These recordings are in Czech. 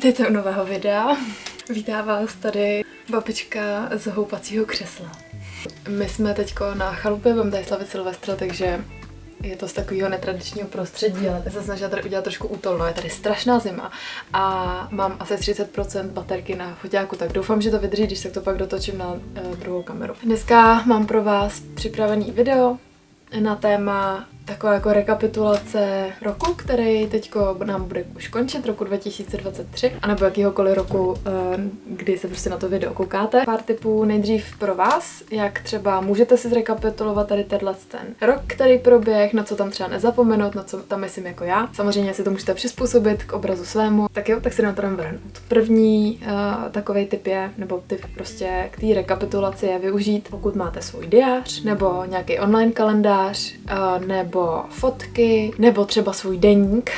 Vítejte u nového videa. Vítá vás tady babička z houpacího křesla. My jsme teďko na chalupě, budeme tady slavit Silvestra, takže je to z takového netradičního prostředí, ale se snažila tady udělat trošku útolno. Je tady strašná zima a mám asi 30% baterky na foťáku, tak doufám, že to vydrží, když se to pak dotočím na uh, druhou kameru. Dneska mám pro vás připravený video na téma taková jako rekapitulace roku, který teďko nám bude už končit, roku 2023, anebo jakýhokoliv roku, eh, kdy se prostě na to video koukáte. Pár typů nejdřív pro vás, jak třeba můžete si zrekapitulovat tady tenhle ten rok, který proběh, na co tam třeba nezapomenout, na co tam myslím jako já. Samozřejmě si to můžete přizpůsobit k obrazu svému. Tak jo, tak si na to jdem vrhnout. První uh, takový typ je, nebo typ prostě k té rekapitulaci je využít, pokud máte svůj diář, nebo nějaký online kalendář, uh, nebo nebo fotky, nebo třeba svůj deník,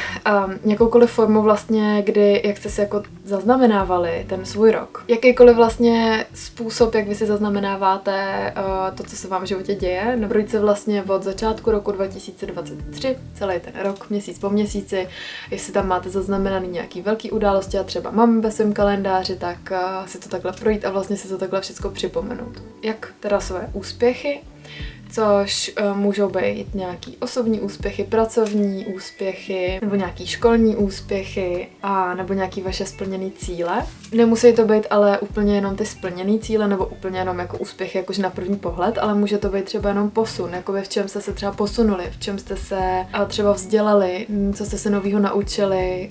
um, jakoukoliv formu vlastně, kdy, jak jste si jako zaznamenávali ten svůj rok. Jakýkoliv vlastně způsob, jak vy si zaznamenáváte uh, to, co se vám v životě děje, nebo se vlastně od začátku roku 2023, celý ten rok, měsíc po měsíci, jestli tam máte zaznamenaný nějaký velký události a třeba mám ve svém kalendáři, tak uh, si to takhle projít a vlastně si to takhle všechno připomenout. Jak teda své úspěchy, což uh, můžou být nějaký osobní úspěchy, pracovní úspěchy, nebo nějaký školní úspěchy, a nebo nějaký vaše splněné cíle. Nemusí to být ale úplně jenom ty splněné cíle, nebo úplně jenom jako úspěchy, jakož na první pohled, ale může to být třeba jenom posun, jako v čem jste se třeba posunuli, v čem jste se třeba vzdělali, co jste se nového naučili,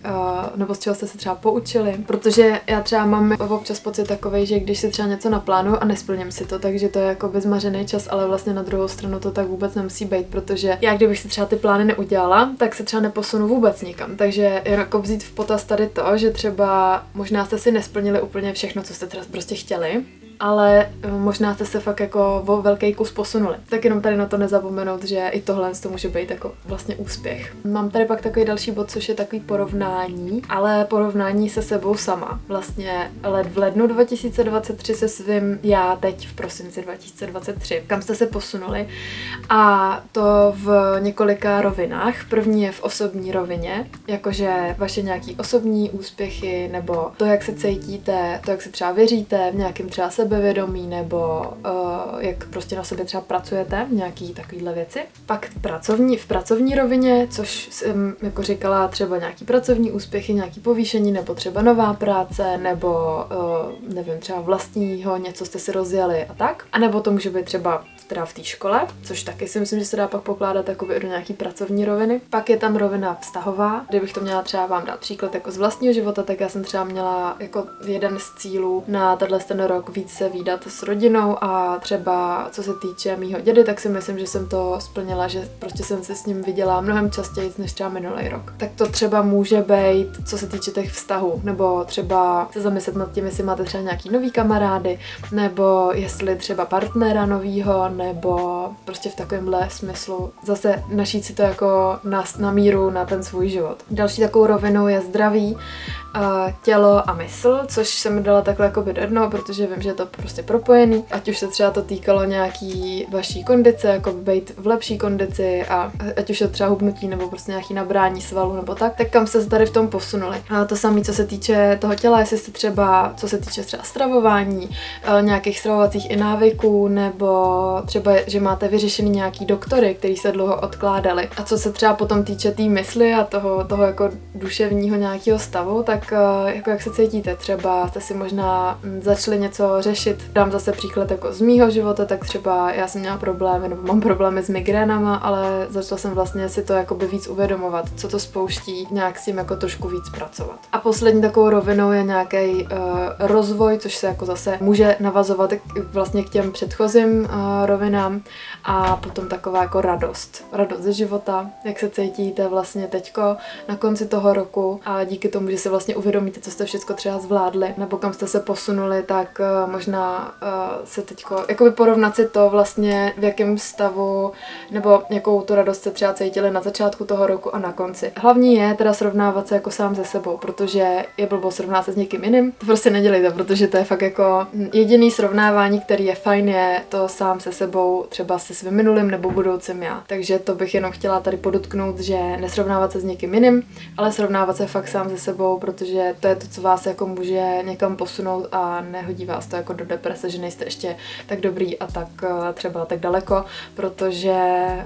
nebo z čeho jste se třeba poučili. Protože já třeba mám občas pocit takový, že když si třeba něco naplánuju a nesplním si to, takže to je jako bezmařený čas, ale vlastně na druhou stranu to tak vůbec nemusí být, protože já kdybych si třeba ty plány neudělala, tak se třeba neposunu vůbec nikam. Takže jako vzít v potaz tady to, že třeba možná jste si nesplnili úplně všechno, co jste teda prostě chtěli, ale eh, možná jste se fakt jako o velký kus posunuli. Tak jenom tady na to nezapomenout, že i tohle to může být jako vlastně úspěch. Mám tady pak takový další bod, což je takový porovnání, ale porovnání se sebou sama. Vlastně let v lednu 2023 se svým já teď v prosinci 2023. Kam jste se posunuli? A to v několika rovinách. První je v osobní rovině, jakože vaše nějaký osobní úspěchy, nebo to, jak se cítíte, to, jak se třeba věříte, v nějakým třeba sebe sebevědomí nebo uh, jak prostě na sobě třeba pracujete, nějaký takovýhle věci. Pak pracovní, v pracovní rovině, což jsem jako říkala, třeba nějaký pracovní úspěchy, nějaký povýšení, nebo třeba nová práce, nebo uh, nevím, třeba vlastního, něco jste si rozjeli a tak. A nebo to může být třeba teda v té škole, což taky si myslím, že se dá pak pokládat jako do nějaký pracovní roviny. Pak je tam rovina vztahová. Kdybych to měla třeba vám dát příklad jako z vlastního života, tak já jsem třeba měla jako jeden z cílů na tenhle ten rok víc se výdat s rodinou a třeba co se týče mýho dědy, tak si myslím, že jsem to splnila, že prostě jsem se s ním viděla mnohem častěji než třeba minulý rok. Tak to třeba může být, co se týče těch vztahů, nebo třeba se zamyslet nad tím, jestli máte třeba nějaký nový kamarády, nebo jestli třeba partnera novýho, nebo prostě v takovémhle smyslu zase našít si to jako na, na míru na ten svůj život. Další takovou rovinou je zdraví, uh, tělo a mysl, což jsem dala takhle jako by do jednoho, protože vím, že je to prostě propojený. Ať už se třeba to týkalo nějaký vaší kondice, jako být v lepší kondici a ať už je třeba hubnutí nebo prostě nějaký nabrání svalu nebo tak, tak kam se tady v tom posunuli. A to samé, co se týče toho těla, jestli jste třeba, co se týče třeba stravování, uh, nějakých stravovacích i návyků, nebo třeba, že máte vyřešený nějaký doktory, který se dlouho odkládali. A co se třeba potom týče té tý mysli a toho, toho jako duševního nějakého stavu, tak eh, jako jak se cítíte? Třeba jste si možná hm, začali něco řešit. Dám zase příklad jako z mýho života, tak třeba já jsem měla problémy, nebo mám problémy s migrénama, ale začala jsem vlastně si to jakoby víc uvědomovat, co to spouští, nějak s tím jako trošku víc pracovat. A poslední takovou rovinou je nějaký uh, rozvoj, což se jako zase může navazovat vlastně k těm předchozím uh, rovinám Um. A potom taková jako radost. Radost ze života, jak se cítíte vlastně teďko na konci toho roku a díky tomu, že se vlastně uvědomíte, co jste všechno třeba zvládli, nebo kam jste se posunuli, tak uh, možná uh, se teďko, jakoby porovnat si to vlastně, v jakém stavu, nebo jakou tu radost jste třeba cítili na začátku toho roku a na konci. Hlavní je teda srovnávat se jako sám se sebou, protože je blbo srovnat se s někým jiným. To prostě nedělejte, protože to je fakt jako jediný srovnávání, který je fajn, je to sám se sebou třeba si se svým minulým nebo budoucím já. Takže to bych jenom chtěla tady podotknout, že nesrovnávat se s někým jiným, ale srovnávat se fakt sám se sebou, protože to je to, co vás jako může někam posunout a nehodí vás to jako do deprese, že nejste ještě tak dobrý a tak eh, třeba tak daleko, protože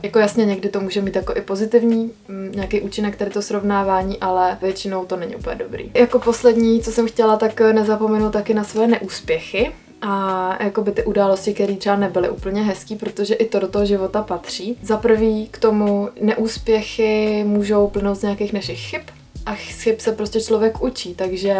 jako jasně někdy to může mít jako i pozitivní mm, nějaký účinek tady to srovnávání, ale většinou to není úplně dobrý. Jako poslední, co jsem chtěla, tak nezapomenout taky na své neúspěchy, a jakoby ty události, které třeba nebyly úplně hezký, protože i to do toho života patří. Za prvý k tomu neúspěchy můžou plynout z nějakých našich chyb, a chyb se prostě člověk učí, takže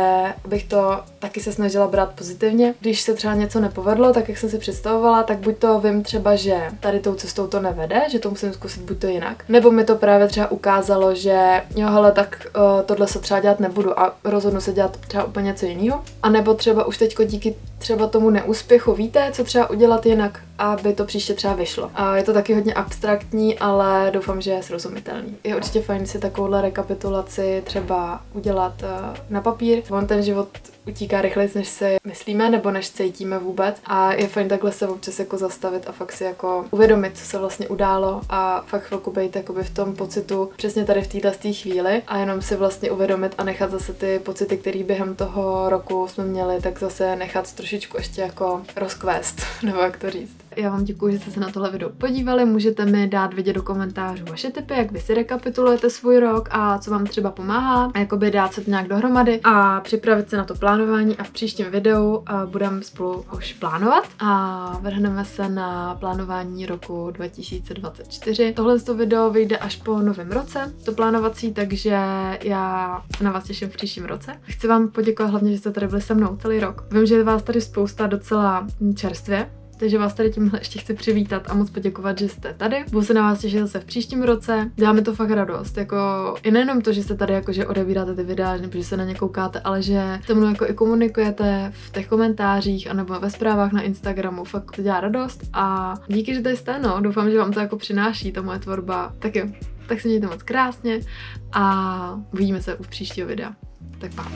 bych to taky se snažila brát pozitivně. Když se třeba něco nepovedlo, tak jak jsem si představovala, tak buď to vím třeba, že tady tou cestou to nevede, že to musím zkusit buď to jinak, nebo mi to právě třeba ukázalo, že jo, hele, tak uh, tohle se třeba dělat nebudu a rozhodnu se dělat třeba úplně něco jiného. A nebo třeba už teďko díky třeba tomu neúspěchu víte, co třeba udělat jinak, aby to příště třeba vyšlo. A je to taky hodně abstraktní, ale doufám, že je srozumitelný. Je určitě fajn si takovouhle rekapitulaci třeba udělat uh, na papír. On ten život utíká rychleji, než se myslíme nebo než cítíme vůbec. A je fajn takhle se občas jako zastavit a fakt si jako uvědomit, co se vlastně událo a fakt chvilku být jakoby v tom pocitu přesně tady v této chvíli a jenom si vlastně uvědomit a nechat zase ty pocity, které během toho roku jsme měli, tak zase nechat trošičku ještě jako rozkvést, nebo jak to říct. Já vám děkuji, že jste se na tohle video podívali. Můžete mi dát vědět do komentářů vaše tipy, jak vy si rekapitulujete svůj rok a co vám třeba pomáhá, jakoby dát se to nějak dohromady a připravit se na to plánování a v příštím videu budeme spolu už plánovat a vrhneme se na plánování roku 2024. Tohle to video vyjde až po novém roce, to plánovací, takže já se na vás těším v příštím roce. Chci vám poděkovat hlavně, že jste tady byli se mnou celý rok. Vím, že vás tady spousta docela čerstvě, takže vás tady tímhle ještě chci přivítat a moc poděkovat, že jste tady. Budu se na vás těšit zase v příštím roce. Děláme to fakt radost. Jako i nejenom to, že jste tady jako, že odebíráte ty videa, nebo že se na ně koukáte, ale že se mnou jako i komunikujete v těch komentářích anebo ve zprávách na Instagramu. Fakt to dělá radost a díky, že tady jste, no. Doufám, že vám to jako přináší ta moje tvorba. Tak jo, tak se mějte moc krásně a uvidíme se u příštího videa. Tak pa.